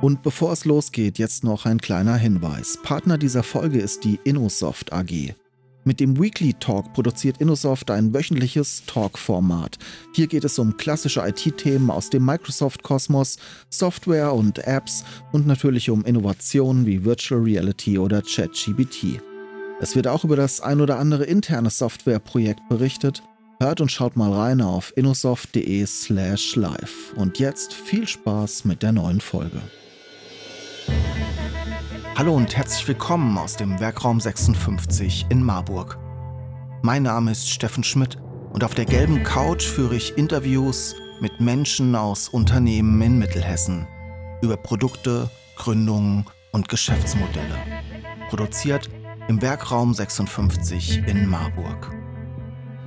Und bevor es losgeht, jetzt noch ein kleiner Hinweis. Partner dieser Folge ist die Innosoft AG. Mit dem Weekly Talk produziert Innosoft ein wöchentliches Talk-Format. Hier geht es um klassische IT-Themen aus dem Microsoft-Kosmos, Software und Apps und natürlich um Innovationen wie Virtual Reality oder ChatGBT. Es wird auch über das ein oder andere interne Softwareprojekt berichtet. Hört und schaut mal rein auf innosoft.de/slash live. Und jetzt viel Spaß mit der neuen Folge. Hallo und herzlich willkommen aus dem Werkraum 56 in Marburg. Mein Name ist Steffen Schmidt und auf der gelben Couch führe ich Interviews mit Menschen aus Unternehmen in Mittelhessen über Produkte, Gründungen und Geschäftsmodelle. Produziert im Werkraum 56 in Marburg.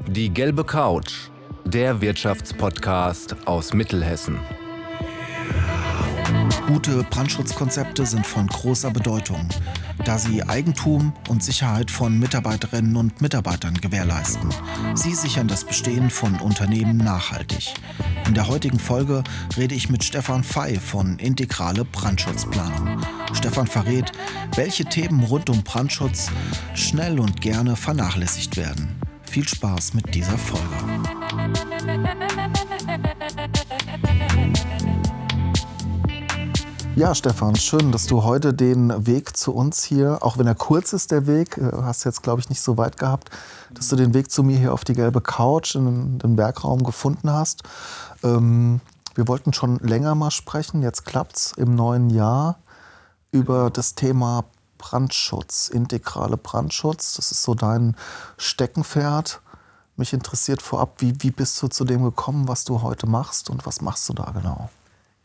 Die gelbe Couch, der Wirtschaftspodcast aus Mittelhessen. Gute Brandschutzkonzepte sind von großer Bedeutung, da sie Eigentum und Sicherheit von Mitarbeiterinnen und Mitarbeitern gewährleisten. Sie sichern das Bestehen von Unternehmen nachhaltig. In der heutigen Folge rede ich mit Stefan Fey von Integrale Brandschutzplanung. Stefan verrät, welche Themen rund um Brandschutz schnell und gerne vernachlässigt werden. Viel Spaß mit dieser Folge. Ja, Stefan, schön, dass du heute den Weg zu uns hier, auch wenn er kurz ist, der Weg, äh, hast jetzt, glaube ich, nicht so weit gehabt, dass du den Weg zu mir hier auf die gelbe Couch in den Bergraum gefunden hast. Ähm, wir wollten schon länger mal sprechen, jetzt klappt es im neuen Jahr über das Thema Brandschutz, integrale Brandschutz. Das ist so dein Steckenpferd. Mich interessiert vorab, wie, wie bist du zu dem gekommen, was du heute machst und was machst du da genau?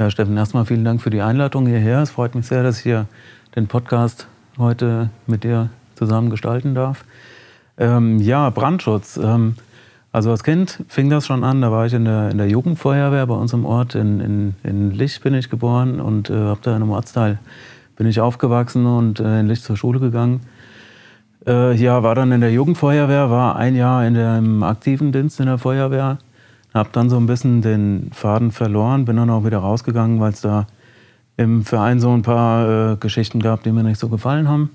Ja, Steffen, erstmal vielen Dank für die Einladung hierher. Es freut mich sehr, dass ich hier den Podcast heute mit dir zusammen gestalten darf. Ähm, ja, Brandschutz. Ähm, also als Kind fing das schon an, da war ich in der, in der Jugendfeuerwehr bei uns im Ort. In, in, in Lich bin ich geboren und äh, habe da in einem Ortsteil bin ich aufgewachsen und äh, in Lich zur Schule gegangen. Äh, ja, war dann in der Jugendfeuerwehr, war ein Jahr in der, im aktiven Dienst in der Feuerwehr habe dann so ein bisschen den Faden verloren, bin dann auch wieder rausgegangen, weil es da im Verein so ein paar äh, Geschichten gab, die mir nicht so gefallen haben.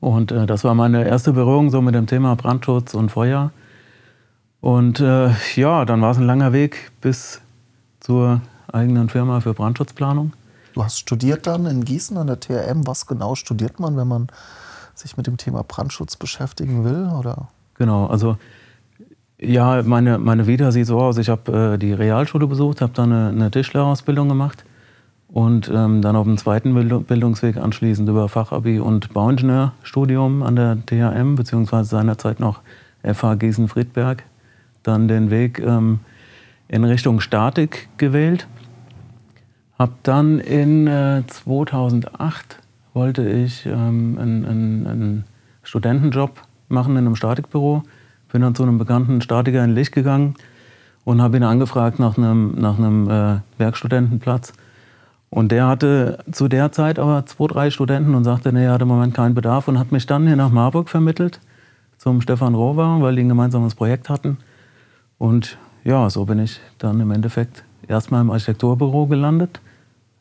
Und äh, das war meine erste Berührung so mit dem Thema Brandschutz und Feuer. Und äh, ja, dann war es ein langer Weg bis zur eigenen Firma für Brandschutzplanung. Du hast studiert dann in Gießen an der TRM. Was genau studiert man, wenn man sich mit dem Thema Brandschutz beschäftigen will? Oder? Genau, also ja, meine, meine Vita sieht so aus. Ich habe äh, die Realschule besucht, habe dann eine, eine Tischlerausbildung gemacht und ähm, dann auf dem zweiten Bildungsweg anschließend über Fachabi und Bauingenieurstudium an der THM, beziehungsweise seinerzeit noch FH Gießen-Friedberg, dann den Weg ähm, in Richtung Statik gewählt. Habe dann in äh, 2008 wollte ich ähm, einen, einen, einen Studentenjob machen in einem Statikbüro bin dann zu einem bekannten Statiker in Licht gegangen und habe ihn angefragt nach einem, nach einem äh, Werkstudentenplatz. Und der hatte zu der Zeit aber zwei, drei Studenten und sagte, nee, er hatte im Moment keinen Bedarf und hat mich dann hier nach Marburg vermittelt zum Stefan Rover, weil die ein gemeinsames Projekt hatten. Und ja, so bin ich dann im Endeffekt erstmal im Architekturbüro gelandet,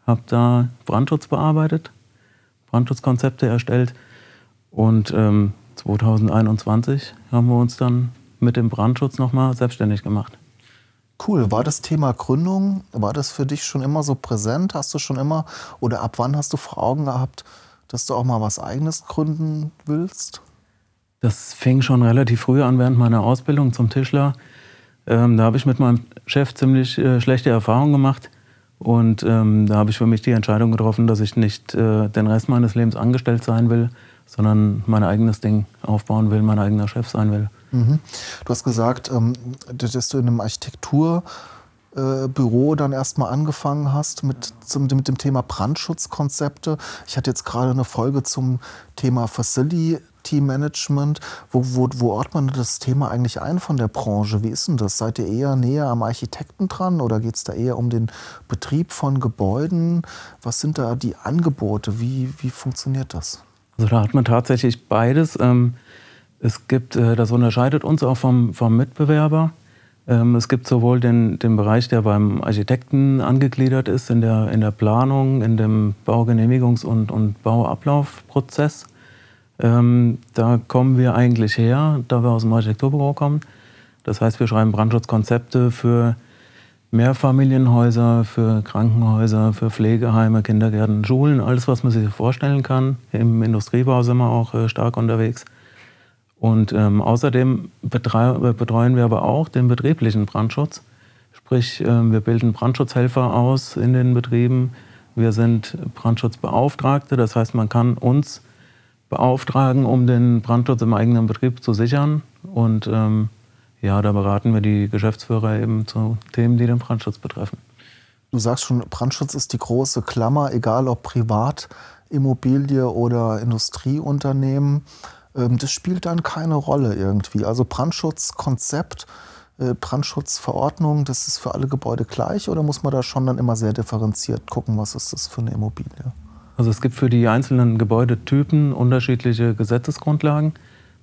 habe da Brandschutz bearbeitet, Brandschutzkonzepte erstellt und ähm, 2021 haben wir uns dann mit dem Brandschutz nochmal selbstständig gemacht. Cool. War das Thema Gründung, war das für dich schon immer so präsent? Hast du schon immer oder ab wann hast du vor Augen gehabt, dass du auch mal was Eigenes gründen willst? Das fing schon relativ früh an während meiner Ausbildung zum Tischler. Ähm, da habe ich mit meinem Chef ziemlich äh, schlechte Erfahrungen gemacht. Und ähm, da habe ich für mich die Entscheidung getroffen, dass ich nicht äh, den Rest meines Lebens angestellt sein will, sondern mein eigenes Ding aufbauen will, mein eigener Chef sein will. Mhm. Du hast gesagt, ähm, dass du in einem Architekturbüro äh, dann erstmal angefangen hast mit, mit dem Thema Brandschutzkonzepte. Ich hatte jetzt gerade eine Folge zum Thema Facility Management. Wo, wo, wo ordnet man das Thema eigentlich ein von der Branche? Wie ist denn das? Seid ihr eher näher am Architekten dran oder geht es da eher um den Betrieb von Gebäuden? Was sind da die Angebote? Wie, wie funktioniert das? Also da hat man tatsächlich beides. Ähm, es gibt, äh, das unterscheidet uns auch vom, vom Mitbewerber. Ähm, es gibt sowohl den, den Bereich, der beim Architekten angegliedert ist, in der, in der Planung, in dem Baugenehmigungs- und, und Bauablaufprozess. Ähm, da kommen wir eigentlich her, da wir aus dem Architekturbüro kommen. Das heißt, wir schreiben Brandschutzkonzepte für Mehrfamilienhäuser, für Krankenhäuser, für Pflegeheime, Kindergärten, Schulen, alles, was man sich vorstellen kann. Im Industriebau sind wir auch äh, stark unterwegs. Und ähm, außerdem betreuen wir aber auch den betrieblichen Brandschutz. Sprich, äh, wir bilden Brandschutzhelfer aus in den Betrieben. Wir sind Brandschutzbeauftragte, das heißt, man kann uns beauftragen, um den Brandschutz im eigenen Betrieb zu sichern. Und ähm, ja, da beraten wir die Geschäftsführer eben zu Themen, die den Brandschutz betreffen. Du sagst schon, Brandschutz ist die große Klammer, egal ob Privatimmobilie oder Industrieunternehmen. Ähm, das spielt dann keine Rolle irgendwie. Also Brandschutzkonzept, äh, Brandschutzverordnung, das ist für alle Gebäude gleich oder muss man da schon dann immer sehr differenziert gucken, was ist das für eine Immobilie? Also es gibt für die einzelnen Gebäudetypen unterschiedliche Gesetzesgrundlagen.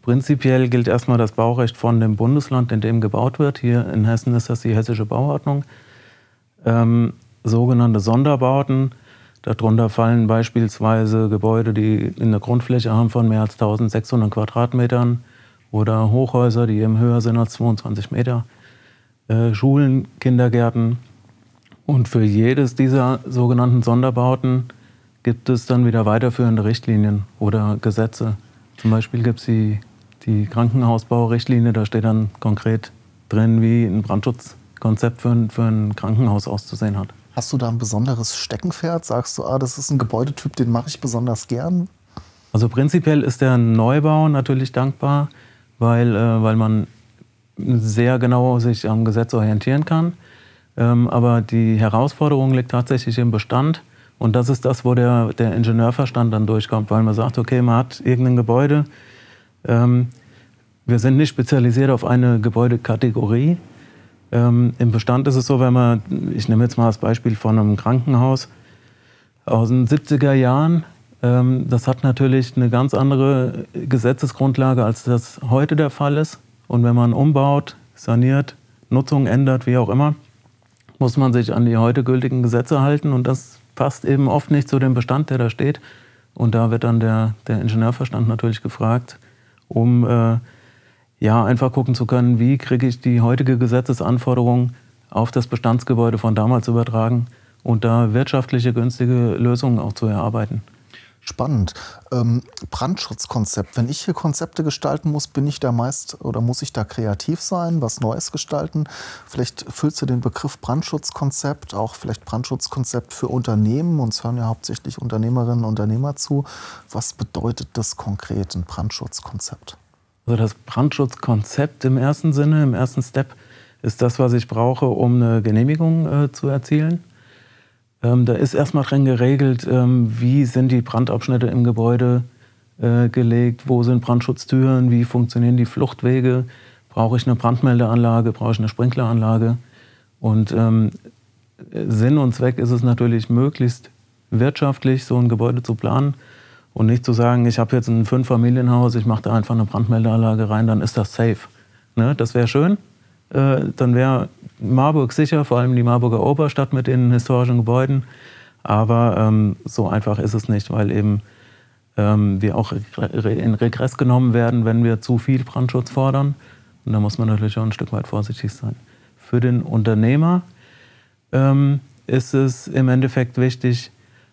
Prinzipiell gilt erstmal das Baurecht von dem Bundesland, in dem gebaut wird. Hier in Hessen ist das die hessische Bauordnung. Ähm, sogenannte Sonderbauten Darunter fallen beispielsweise Gebäude, die eine Grundfläche haben von mehr als 1600 Quadratmetern oder Hochhäuser, die eben höher sind als 22 Meter, äh, Schulen, Kindergärten. Und für jedes dieser sogenannten Sonderbauten gibt es dann wieder weiterführende Richtlinien oder Gesetze. Zum Beispiel gibt es die, die Krankenhausbaurichtlinie, da steht dann konkret drin, wie ein Brandschutzkonzept für ein, für ein Krankenhaus auszusehen hat. Hast du da ein besonderes Steckenpferd? Sagst du, ah, das ist ein Gebäudetyp, den mache ich besonders gern? Also prinzipiell ist der Neubau natürlich dankbar, weil, äh, weil man sehr genau sich am Gesetz orientieren kann. Ähm, aber die Herausforderung liegt tatsächlich im Bestand. Und das ist das, wo der, der Ingenieurverstand dann durchkommt, weil man sagt, okay, man hat irgendein Gebäude. Ähm, wir sind nicht spezialisiert auf eine Gebäudekategorie, ähm, Im Bestand ist es so, wenn man, ich nehme jetzt mal das Beispiel von einem Krankenhaus aus den 70er Jahren, ähm, das hat natürlich eine ganz andere Gesetzesgrundlage, als das heute der Fall ist. Und wenn man umbaut, saniert, Nutzung ändert, wie auch immer, muss man sich an die heute gültigen Gesetze halten. Und das passt eben oft nicht zu dem Bestand, der da steht. Und da wird dann der, der Ingenieurverstand natürlich gefragt, um äh, ja, einfach gucken zu können, wie kriege ich die heutige Gesetzesanforderung auf das Bestandsgebäude von damals übertragen und da wirtschaftliche, günstige Lösungen auch zu erarbeiten. Spannend. Ähm, Brandschutzkonzept. Wenn ich hier Konzepte gestalten muss, bin ich da meist oder muss ich da kreativ sein, was Neues gestalten? Vielleicht füllst du den Begriff Brandschutzkonzept, auch vielleicht Brandschutzkonzept für Unternehmen. Uns hören ja hauptsächlich Unternehmerinnen und Unternehmer zu. Was bedeutet das konkret, ein Brandschutzkonzept? Also das Brandschutzkonzept im ersten Sinne, im ersten Step, ist das, was ich brauche, um eine Genehmigung äh, zu erzielen. Ähm, da ist erstmal drin geregelt, ähm, wie sind die Brandabschnitte im Gebäude äh, gelegt, wo sind Brandschutztüren, wie funktionieren die Fluchtwege, brauche ich eine Brandmeldeanlage, brauche ich eine Sprinkleranlage. Und ähm, Sinn und Zweck ist es natürlich, möglichst wirtschaftlich so ein Gebäude zu planen, und nicht zu sagen, ich habe jetzt ein Fünf-Familienhaus, ich mache da einfach eine Brandmeldeanlage rein, dann ist das safe. Ne? Das wäre schön. Äh, dann wäre Marburg sicher, vor allem die Marburger Oberstadt mit den historischen Gebäuden. Aber ähm, so einfach ist es nicht, weil eben ähm, wir auch in Regress genommen werden, wenn wir zu viel Brandschutz fordern. Und da muss man natürlich auch ein Stück weit vorsichtig sein. Für den Unternehmer ähm, ist es im Endeffekt wichtig,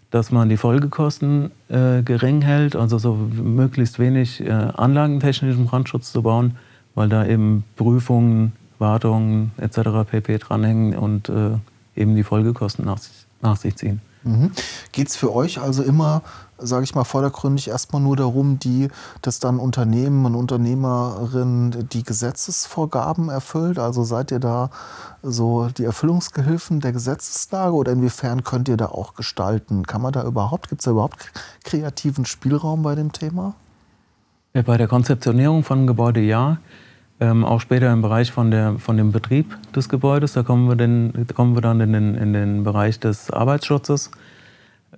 dass man die Folgekosten äh, gering hält, also so möglichst wenig äh, anlagentechnischen Brandschutz zu bauen, weil da eben Prüfungen, Wartungen etc. pp. dranhängen und äh, eben die Folgekosten nach, nach sich ziehen. Mhm. Geht es für euch also immer, sage ich mal, vordergründig erstmal nur darum, die, dass dann Unternehmen und Unternehmerinnen die Gesetzesvorgaben erfüllt? Also seid ihr da so die Erfüllungsgehilfen der Gesetzeslage oder inwiefern könnt ihr da auch gestalten? Kann man da überhaupt, gibt es da überhaupt kreativen Spielraum bei dem Thema? Bei der Konzeptionierung von Gebäude ja. Ähm, auch später im Bereich von, der, von dem Betrieb des Gebäudes, da kommen wir, denn, da kommen wir dann in den, in den Bereich des Arbeitsschutzes.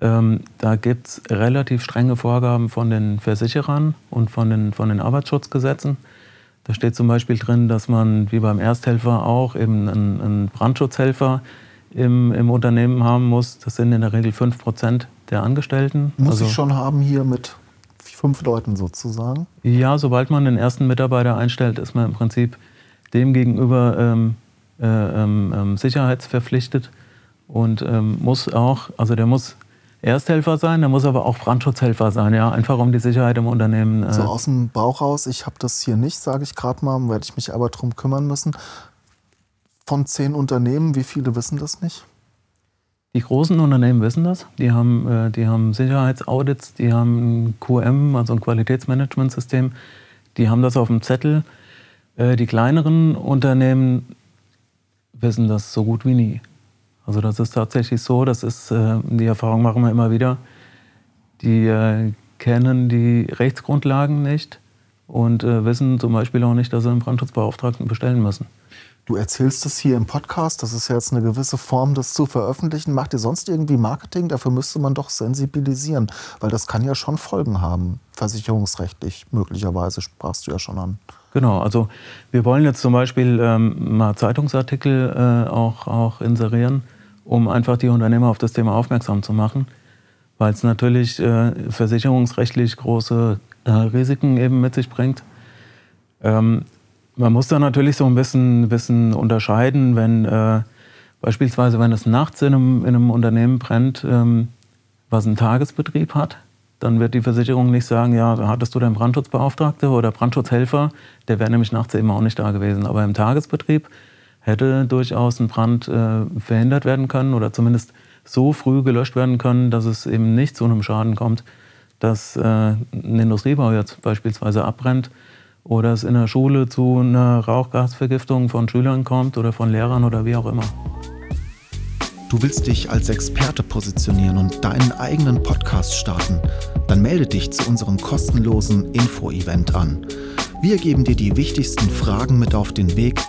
Ähm, da gibt es relativ strenge Vorgaben von den Versicherern und von den, von den Arbeitsschutzgesetzen. Da steht zum Beispiel drin, dass man wie beim Ersthelfer auch eben einen, einen Brandschutzhelfer im, im, Unternehmen haben muss. Das sind in der Regel 5 Prozent der Angestellten. Muss also, ich schon haben hier mit fünf Leuten sozusagen? Ja, sobald man den ersten Mitarbeiter einstellt, ist man im Prinzip dem gegenüber ähm, äh, ähm, ähm sicherheitsverpflichtet und ähm, muss auch, also der muss Ersthelfer sein, der muss aber auch Brandschutzhelfer sein, ja, einfach um die Sicherheit im Unternehmen. Äh so aus dem Bauch raus, ich habe das hier nicht, sage ich gerade mal, werde ich mich aber darum kümmern müssen. Von zehn Unternehmen, wie viele wissen das nicht? Die großen Unternehmen wissen das. Die haben, äh, die haben Sicherheitsaudits, die haben ein QM, also ein Qualitätsmanagementsystem. Die haben das auf dem Zettel. Äh, die kleineren Unternehmen wissen das so gut wie nie. Also das ist tatsächlich so, das ist, äh, die Erfahrung machen wir immer wieder. Die kennen die Rechtsgrundlagen nicht und wissen zum Beispiel auch nicht, dass sie einen Brandschutzbeauftragten bestellen müssen. Du erzählst es hier im Podcast, das ist jetzt eine gewisse Form, das zu veröffentlichen. Macht ihr sonst irgendwie Marketing? Dafür müsste man doch sensibilisieren, weil das kann ja schon Folgen haben, versicherungsrechtlich möglicherweise, sprachst du ja schon an. Genau, also wir wollen jetzt zum Beispiel ähm, mal Zeitungsartikel äh, auch, auch inserieren um einfach die Unternehmer auf das Thema aufmerksam zu machen, weil es natürlich äh, versicherungsrechtlich große äh, Risiken eben mit sich bringt. Ähm, man muss da natürlich so ein bisschen, bisschen unterscheiden, wenn äh, beispielsweise, wenn es nachts in einem, in einem Unternehmen brennt, ähm, was einen Tagesbetrieb hat, dann wird die Versicherung nicht sagen, ja, hattest du deinen Brandschutzbeauftragte oder Brandschutzhelfer, der wäre nämlich nachts eben auch nicht da gewesen. Aber im Tagesbetrieb hätte durchaus ein Brand äh, verhindert werden können oder zumindest so früh gelöscht werden können, dass es eben nicht zu einem Schaden kommt, dass äh, ein Industriebau jetzt beispielsweise abbrennt oder es in der Schule zu einer Rauchgasvergiftung von Schülern kommt oder von Lehrern oder wie auch immer. Du willst dich als Experte positionieren und deinen eigenen Podcast starten? Dann melde dich zu unserem kostenlosen Info-Event an. Wir geben dir die wichtigsten Fragen mit auf den Weg,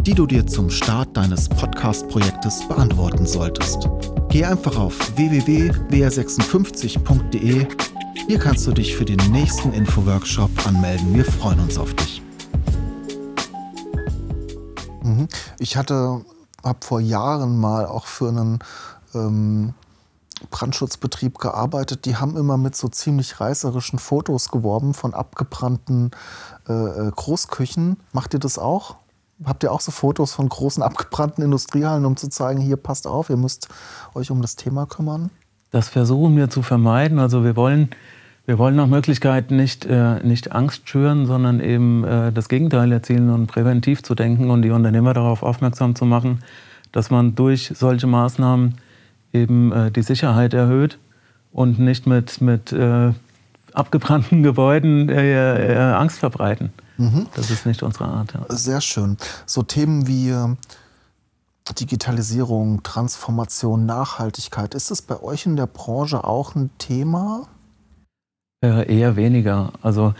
die du dir zum Start deines Podcast-Projektes beantworten solltest. Geh einfach auf www.wr56.de. Hier kannst du dich für den nächsten Info-Workshop anmelden. Wir freuen uns auf dich. Mhm. Ich hatte, habe vor Jahren mal auch für einen ähm, Brandschutzbetrieb gearbeitet. Die haben immer mit so ziemlich reißerischen Fotos geworben von abgebrannten äh, äh Großküchen. Macht ihr das auch? habt ihr auch so Fotos von großen abgebrannten Industriehallen, um zu zeigen, hier passt auf, ihr müsst euch um das Thema kümmern? Das versuchen wir zu vermeiden. Also wir wollen, wir wollen nach Möglichkeit nicht, äh, nicht Angst schüren, sondern eben äh, das Gegenteil erzielen und präventiv zu denken und die Unternehmer darauf aufmerksam zu machen, dass man durch solche Maßnahmen eben äh, die Sicherheit erhöht und nicht mit, mit äh, abgebrannten Gebäuden äh, äh, Angst verbreiten. Mhm. Das ist nicht unsere Art. Ja. Sehr schön. So Themen wie Digitalisierung, Transformation, Nachhaltigkeit, ist es bei euch in der Branche auch ein Thema? Äh, eher weniger. Also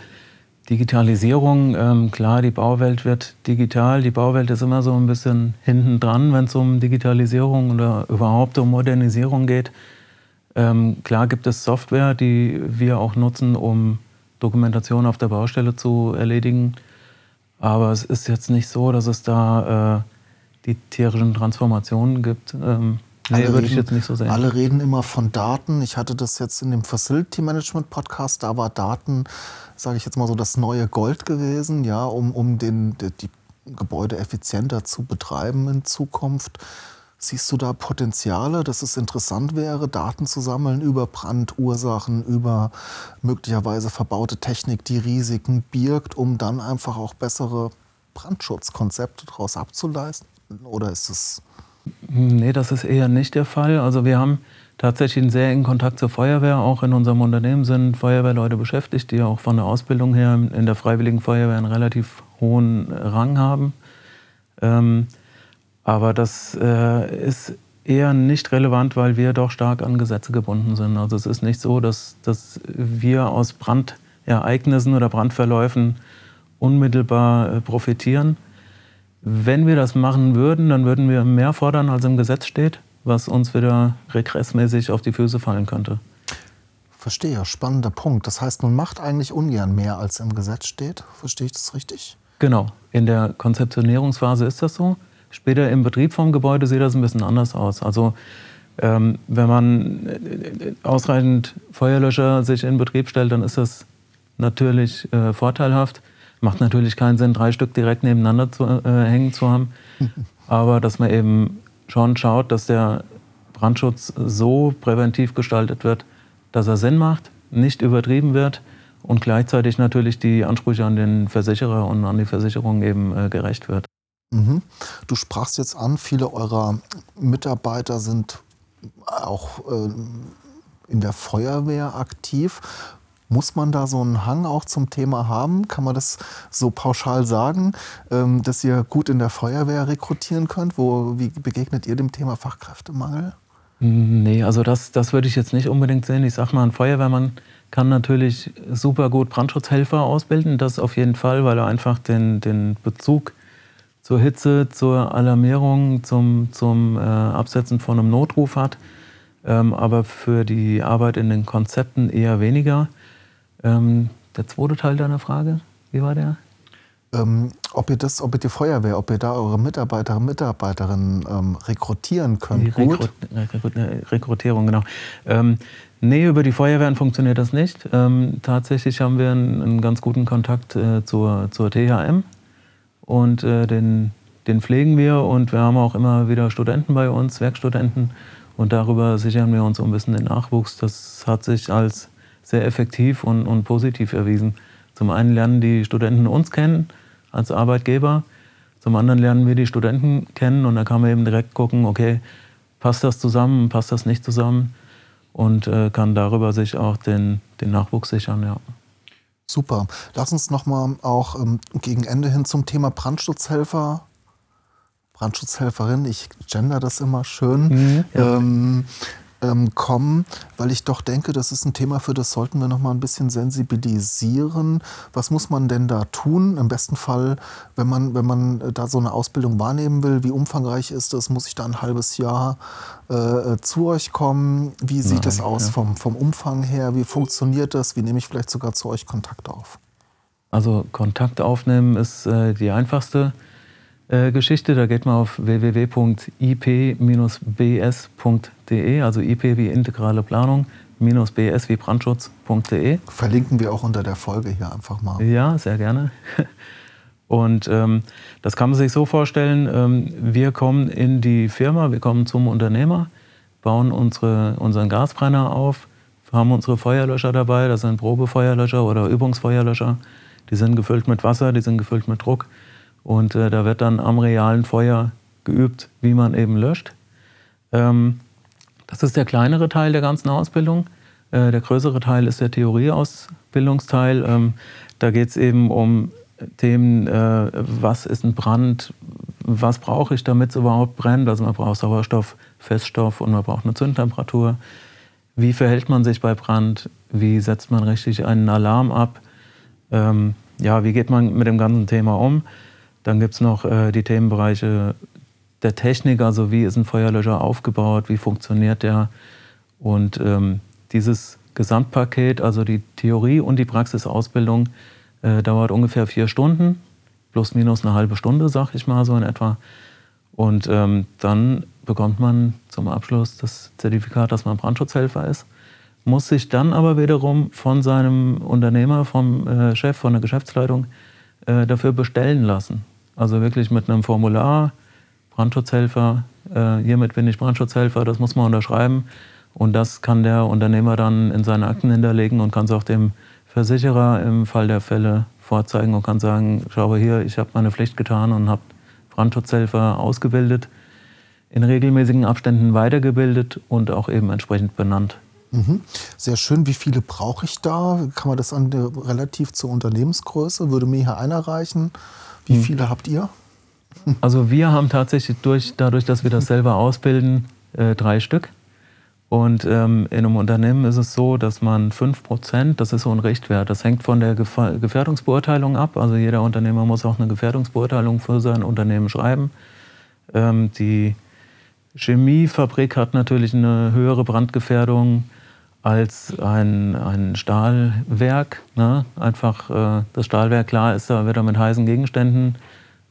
Digitalisierung, ähm, klar, die Bauwelt wird digital. Die Bauwelt ist immer so ein bisschen hinten dran, wenn es um Digitalisierung oder überhaupt um Modernisierung geht. Ähm, klar gibt es Software, die wir auch nutzen, um Dokumentation auf der Baustelle zu erledigen. Aber es ist jetzt nicht so, dass es da äh, die tierischen Transformationen gibt. Ähm, nee, würde ich jetzt nicht so sehen. Alle reden immer von Daten. Ich hatte das jetzt in dem Facility Management Podcast, da war Daten, sage ich jetzt mal so, das neue Gold gewesen, ja, um, um den, die, die Gebäude effizienter zu betreiben in Zukunft. Siehst du da Potenziale, dass es interessant wäre, Daten zu sammeln über Brandursachen, über möglicherweise verbaute Technik, die Risiken birgt, um dann einfach auch bessere Brandschutzkonzepte daraus abzuleisten? Oder ist es. Nee, das ist eher nicht der Fall. Also wir haben tatsächlich einen sehr engen Kontakt zur Feuerwehr. Auch in unserem Unternehmen sind Feuerwehrleute beschäftigt, die auch von der Ausbildung her in der Freiwilligen Feuerwehr einen relativ hohen Rang haben. Ähm, aber das äh, ist eher nicht relevant, weil wir doch stark an Gesetze gebunden sind. Also es ist nicht so, dass, dass wir aus Brandereignissen oder Brandverläufen unmittelbar äh, profitieren. Wenn wir das machen würden, dann würden wir mehr fordern, als im Gesetz steht, was uns wieder regressmäßig auf die Füße fallen könnte. Verstehe, spannender Punkt. Das heißt, man macht eigentlich ungern mehr, als im Gesetz steht. Verstehe ich das richtig? Genau, in der Konzeptionierungsphase ist das so. Später im Betrieb vom Gebäude sieht das ein bisschen anders aus. Also ähm, wenn man äh, ausreichend Feuerlöscher sich in Betrieb stellt, dann ist das natürlich äh, vorteilhaft. Macht natürlich keinen Sinn, drei Stück direkt nebeneinander zu, äh, hängen zu haben. Aber dass man eben schon schaut, dass der Brandschutz so präventiv gestaltet wird, dass er Sinn macht, nicht übertrieben wird und gleichzeitig natürlich die Ansprüche an den Versicherer und an die Versicherung eben äh, gerecht wird. Mhm. Du sprachst jetzt an, viele eurer Mitarbeiter sind auch äh, in der Feuerwehr aktiv. Muss man da so einen Hang auch zum Thema haben? Kann man das so pauschal sagen, ähm, dass ihr gut in der Feuerwehr rekrutieren könnt? Wo, wie begegnet ihr dem Thema Fachkräftemangel? Nee, also das, das würde ich jetzt nicht unbedingt sehen. Ich sag mal, ein Feuerwehrmann kann natürlich super gut Brandschutzhelfer ausbilden, das auf jeden Fall, weil er einfach den, den Bezug zur Hitze, zur Alarmierung, zum, zum äh, Absetzen von einem Notruf hat. Ähm, aber für die Arbeit in den Konzepten eher weniger. Ähm, der zweite Teil deiner Frage, wie war der? Ähm, ob ihr das, ob ihr die Feuerwehr, ob ihr da eure Mitarbeiterinnen und Mitarbeiterinnen ähm, rekrutieren könnt. Die Rekrut Rekrut Rekrutierung, genau. Ähm, nee, über die Feuerwehren funktioniert das nicht. Ähm, tatsächlich haben wir einen, einen ganz guten Kontakt äh, zur, zur THM und äh, den, den pflegen wir und wir haben auch immer wieder Studenten bei uns, Werkstudenten und darüber sichern wir uns so ein bisschen den Nachwuchs. Das hat sich als sehr effektiv und, und positiv erwiesen. Zum einen lernen die Studenten uns kennen als Arbeitgeber, zum anderen lernen wir die Studenten kennen und da kann man eben direkt gucken, okay, passt das zusammen, passt das nicht zusammen und äh, kann darüber sich auch den, den Nachwuchs sichern. Ja. Super. Lass uns nochmal auch ähm, gegen Ende hin zum Thema Brandschutzhelfer Brandschutzhelferin, ich gender das immer schön, mhm, ja. ähm, ähm, kommen, weil ich doch denke, das ist ein Thema, für das sollten wir noch mal ein bisschen sensibilisieren. Was muss man denn da tun? Im besten Fall, wenn man, wenn man da so eine Ausbildung wahrnehmen will, wie umfangreich ist das? Muss ich da ein halbes Jahr äh, zu euch kommen? Wie sieht Nein, das aus ja. vom, vom Umfang her? Wie funktioniert das? Wie nehme ich vielleicht sogar zu euch Kontakt auf? Also Kontakt aufnehmen ist äh, die einfachste äh, Geschichte. Da geht man auf www.ip-bs.de, also IP wie integrale Planung, minus bs wie Brandschutz.de. Verlinken wir auch unter der Folge hier einfach mal. Ja, sehr gerne. Und ähm, das kann man sich so vorstellen, ähm, wir kommen in die Firma, wir kommen zum Unternehmer, bauen unsere, unseren Gasbrenner auf, haben unsere Feuerlöscher dabei, das sind Probefeuerlöscher oder Übungsfeuerlöscher. Die sind gefüllt mit Wasser, die sind gefüllt mit Druck. Und äh, da wird dann am realen Feuer geübt, wie man eben löscht. Ähm, das ist der kleinere Teil der ganzen Ausbildung. Äh, der größere Teil ist der Theorieausbildungsteil. Ähm, da geht es eben um Themen, äh, was ist ein Brand, was brauche ich, damit es überhaupt brennt. Also man braucht Sauerstoff, Feststoff und man braucht eine Zündtemperatur. Wie verhält man sich bei Brand? Wie setzt man richtig einen Alarm ab? Ähm, ja, wie geht man mit dem ganzen Thema um? Dann gibt es noch äh, die Themenbereiche der Technik, also wie ist ein Feuerlöscher aufgebaut, wie funktioniert der. Und ähm, dieses Gesamtpaket, also die Theorie und die Praxisausbildung, äh, dauert ungefähr vier Stunden, plus minus eine halbe Stunde, sag ich mal so in etwa. Und ähm, dann bekommt man zum Abschluss das Zertifikat, dass man Brandschutzhelfer ist, muss sich dann aber wiederum von seinem Unternehmer, vom äh, Chef, von der Geschäftsleitung äh, dafür bestellen lassen. Also wirklich mit einem Formular, Brandschutzhelfer, äh, hiermit bin ich Brandschutzhelfer, das muss man unterschreiben. Und das kann der Unternehmer dann in seine Akten hinterlegen und kann es auch dem Versicherer im Fall der Fälle vorzeigen und kann sagen, schau hier, ich habe meine Pflicht getan und habe Brandschutzhelfer ausgebildet, in regelmäßigen Abständen weitergebildet und auch eben entsprechend benannt. Mhm. Sehr schön. Wie viele brauche ich da? Kann man das an relativ zur Unternehmensgröße? Würde mir hier einer reichen? Wie hm. viele habt ihr? Also wir haben tatsächlich durch, dadurch, dass wir das selber ausbilden, äh, drei Stück. Und ähm, in einem Unternehmen ist es so, dass man 5%, das ist so ein Richtwert, das hängt von der Gefährdungsbeurteilung ab. Also jeder Unternehmer muss auch eine Gefährdungsbeurteilung für sein Unternehmen schreiben. Ähm, die Chemiefabrik hat natürlich eine höhere Brandgefährdung als ein, ein Stahlwerk. Ne? Einfach äh, das Stahlwerk, klar, ist da, wird da mit heißen Gegenständen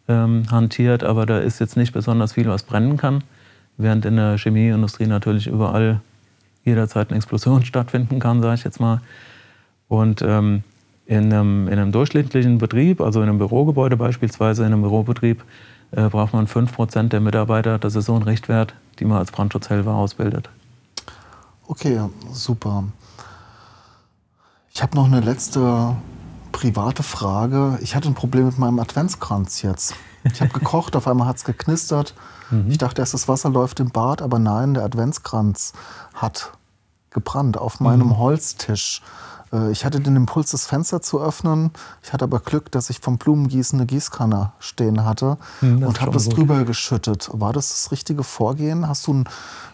ähm, hantiert, aber da ist jetzt nicht besonders viel, was brennen kann. Während in der Chemieindustrie natürlich überall jederzeit eine Explosion stattfinden kann, sage ich jetzt mal. Und ähm, in, einem, in, einem, durchschnittlichen Betrieb, also in einem Bürogebäude beispielsweise, in einem Bürobetrieb, äh, braucht man 5% der Mitarbeiter. Das ist so ein Richtwert, die man als Brandschutzhelfer ausbildet. Okay, super. Ich habe noch eine letzte private Frage. Ich hatte ein Problem mit meinem Adventskranz jetzt. Ich habe gekocht, auf einmal hat es geknistert. Mhm. Ich dachte erst, das Wasser läuft im Bad, aber nein, der Adventskranz hat gebrannt auf meinem mhm. Holztisch. Äh, ich hatte den Impuls, das Fenster zu öffnen. Ich hatte aber Glück, dass ich vom Blumengießen eine Gießkanne stehen hatte mhm, und habe das drüber geschüttet. War das das richtige Vorgehen? Hast du einen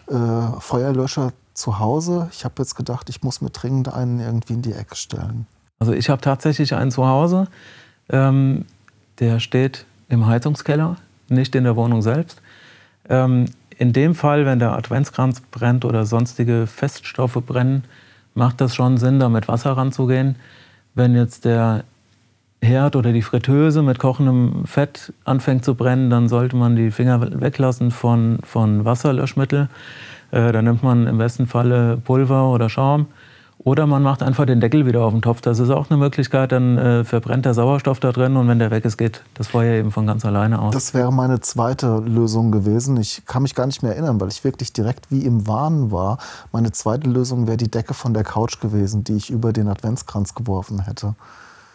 äh, Feuerlöscher zu Hause? Ich habe jetzt gedacht, ich muss mir dringend einen irgendwie in die Ecke stellen. Also ich habe tatsächlich einen zu Hause. Ähm, der steht im Heizungskeller, nicht in der Wohnung selbst. Ähm, in dem Fall, wenn der Adventskranz brennt oder sonstige Feststoffe brennen, macht das schon Sinn, da mit Wasser ranzugehen. Wenn jetzt der Herd oder die Fritteuse mit kochendem Fett anfängt zu brennen, dann sollte man die Finger weglassen von, von Wasserlöschmittel. Äh, da nimmt man im besten Falle Pulver oder Schaum oder man macht einfach den Deckel wieder auf den Topf. Das ist auch eine Möglichkeit, dann äh, verbrennt der Sauerstoff da drin und wenn der weg ist, geht das Feuer eben von ganz alleine aus. Das wäre meine zweite Lösung gewesen. Ich kann mich gar nicht mehr erinnern, weil ich wirklich direkt wie im Wahn war. Meine zweite Lösung wäre die Decke von der Couch gewesen, die ich über den Adventskranz geworfen hätte.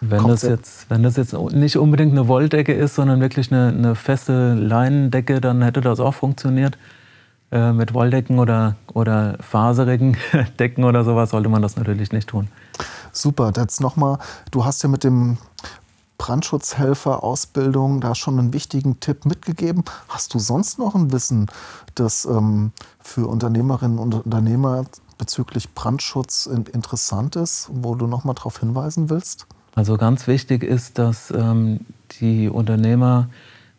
Wenn das, jetzt, wenn das jetzt nicht unbedingt eine Wolldecke ist, sondern wirklich eine, eine feste Leinendecke, dann hätte das auch funktioniert. Äh, mit Wolldecken oder, oder faserigen Decken oder sowas sollte man das natürlich nicht tun. Super, jetzt nochmal, du hast ja mit dem Brandschutzhelfer-Ausbildung da schon einen wichtigen Tipp mitgegeben. Hast du sonst noch ein Wissen, das ähm, für Unternehmerinnen und Unternehmer bezüglich Brandschutz interessant ist, wo du nochmal darauf hinweisen willst? Also ganz wichtig ist, dass ähm, die Unternehmer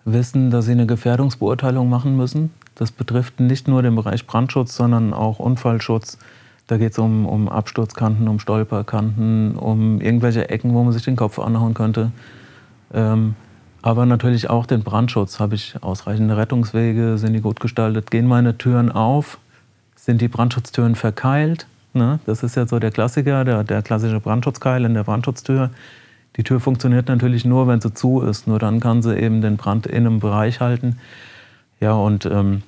wissen, dass sie eine Gefährdungsbeurteilung machen müssen. Das betrifft nicht nur den Bereich Brandschutz, sondern auch Unfallschutz. Da geht es um, um Absturzkanten, um Stolperkanten, um irgendwelche Ecken, wo man sich den Kopf anhauen könnte. Ähm, aber natürlich auch den Brandschutz. Habe ich ausreichende Rettungswege? Sind die gut gestaltet? Gehen meine Türen auf? Sind die Brandschutztüren verkeilt? Ne? Das ist ja so der Klassiker, der, der klassische Brandschutzkeil in der Brandschutztür. Die Tür funktioniert natürlich nur, wenn sie zu ist. Nur dann kann sie eben den Brand in einem Bereich halten. Ja, und ähm,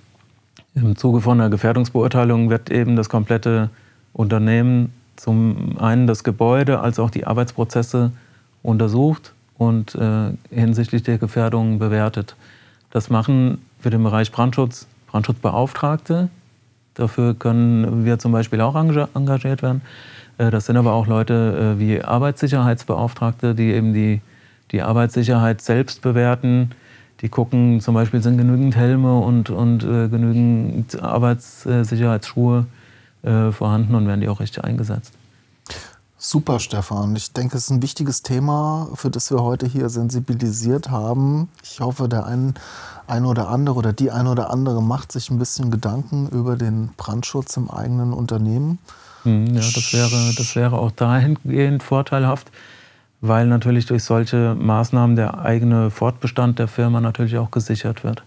im Zuge von einer Gefährdungsbeurteilung wird eben das komplette Unternehmen, zum einen das Gebäude als auch die Arbeitsprozesse untersucht und äh, hinsichtlich der Gefährdung bewertet. Das machen für den Bereich Brandschutz Brandschutzbeauftragte. Dafür können wir zum Beispiel auch engagiert werden. Äh, das sind aber auch Leute äh, wie Arbeitssicherheitsbeauftragte, die eben die, die Arbeitssicherheit selbst bewerten, die gucken, zum Beispiel sind genügend Helme und, und äh, genügend Arbeitssicherheitsschuhe äh, vorhanden und werden die auch richtig eingesetzt. Super, Stefan. Ich denke, es ist ein wichtiges Thema, für das wir heute hier sensibilisiert haben. Ich hoffe, der ein, ein oder andere oder die ein oder andere macht sich ein bisschen Gedanken über den Brandschutz im eigenen Unternehmen. Hm, ja, das wäre, das wäre auch dahingehend vorteilhaft, weil natürlich durch solche Maßnahmen der eigene Fortbestand der Firma natürlich auch gesichert wird.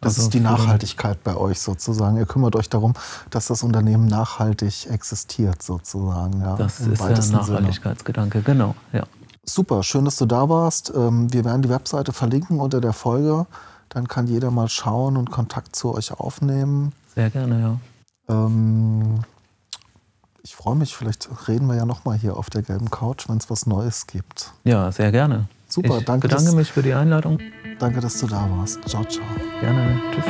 Das also ist die Nachhaltigkeit bei euch sozusagen. Ihr kümmert euch darum, dass das Unternehmen nachhaltig existiert sozusagen. Ja, das ist der Nachhaltigkeitsgedanke, Sinne. genau. Ja. Super, schön, dass du da warst. Ähm, wir werden die Webseite verlinken unter der Folge. Dann kann jeder mal schauen und Kontakt zu euch aufnehmen. Sehr gerne, ja. Ähm, ich freue mich, vielleicht reden wir ja nochmal hier auf der gelben Couch, wenn es was Neues gibt. Ja, sehr gerne. Super, ich danke. Ich bedanke dass, mich für die Einladung. Danke, dass du da warst. Ciao, ciao. Gerne. Tschüss.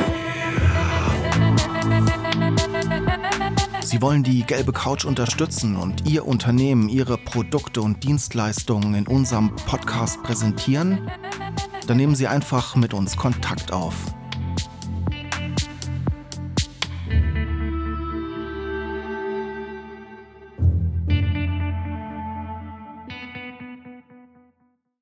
Sie wollen die gelbe Couch unterstützen und Ihr Unternehmen, Ihre Produkte und Dienstleistungen in unserem Podcast präsentieren? Dann nehmen Sie einfach mit uns Kontakt auf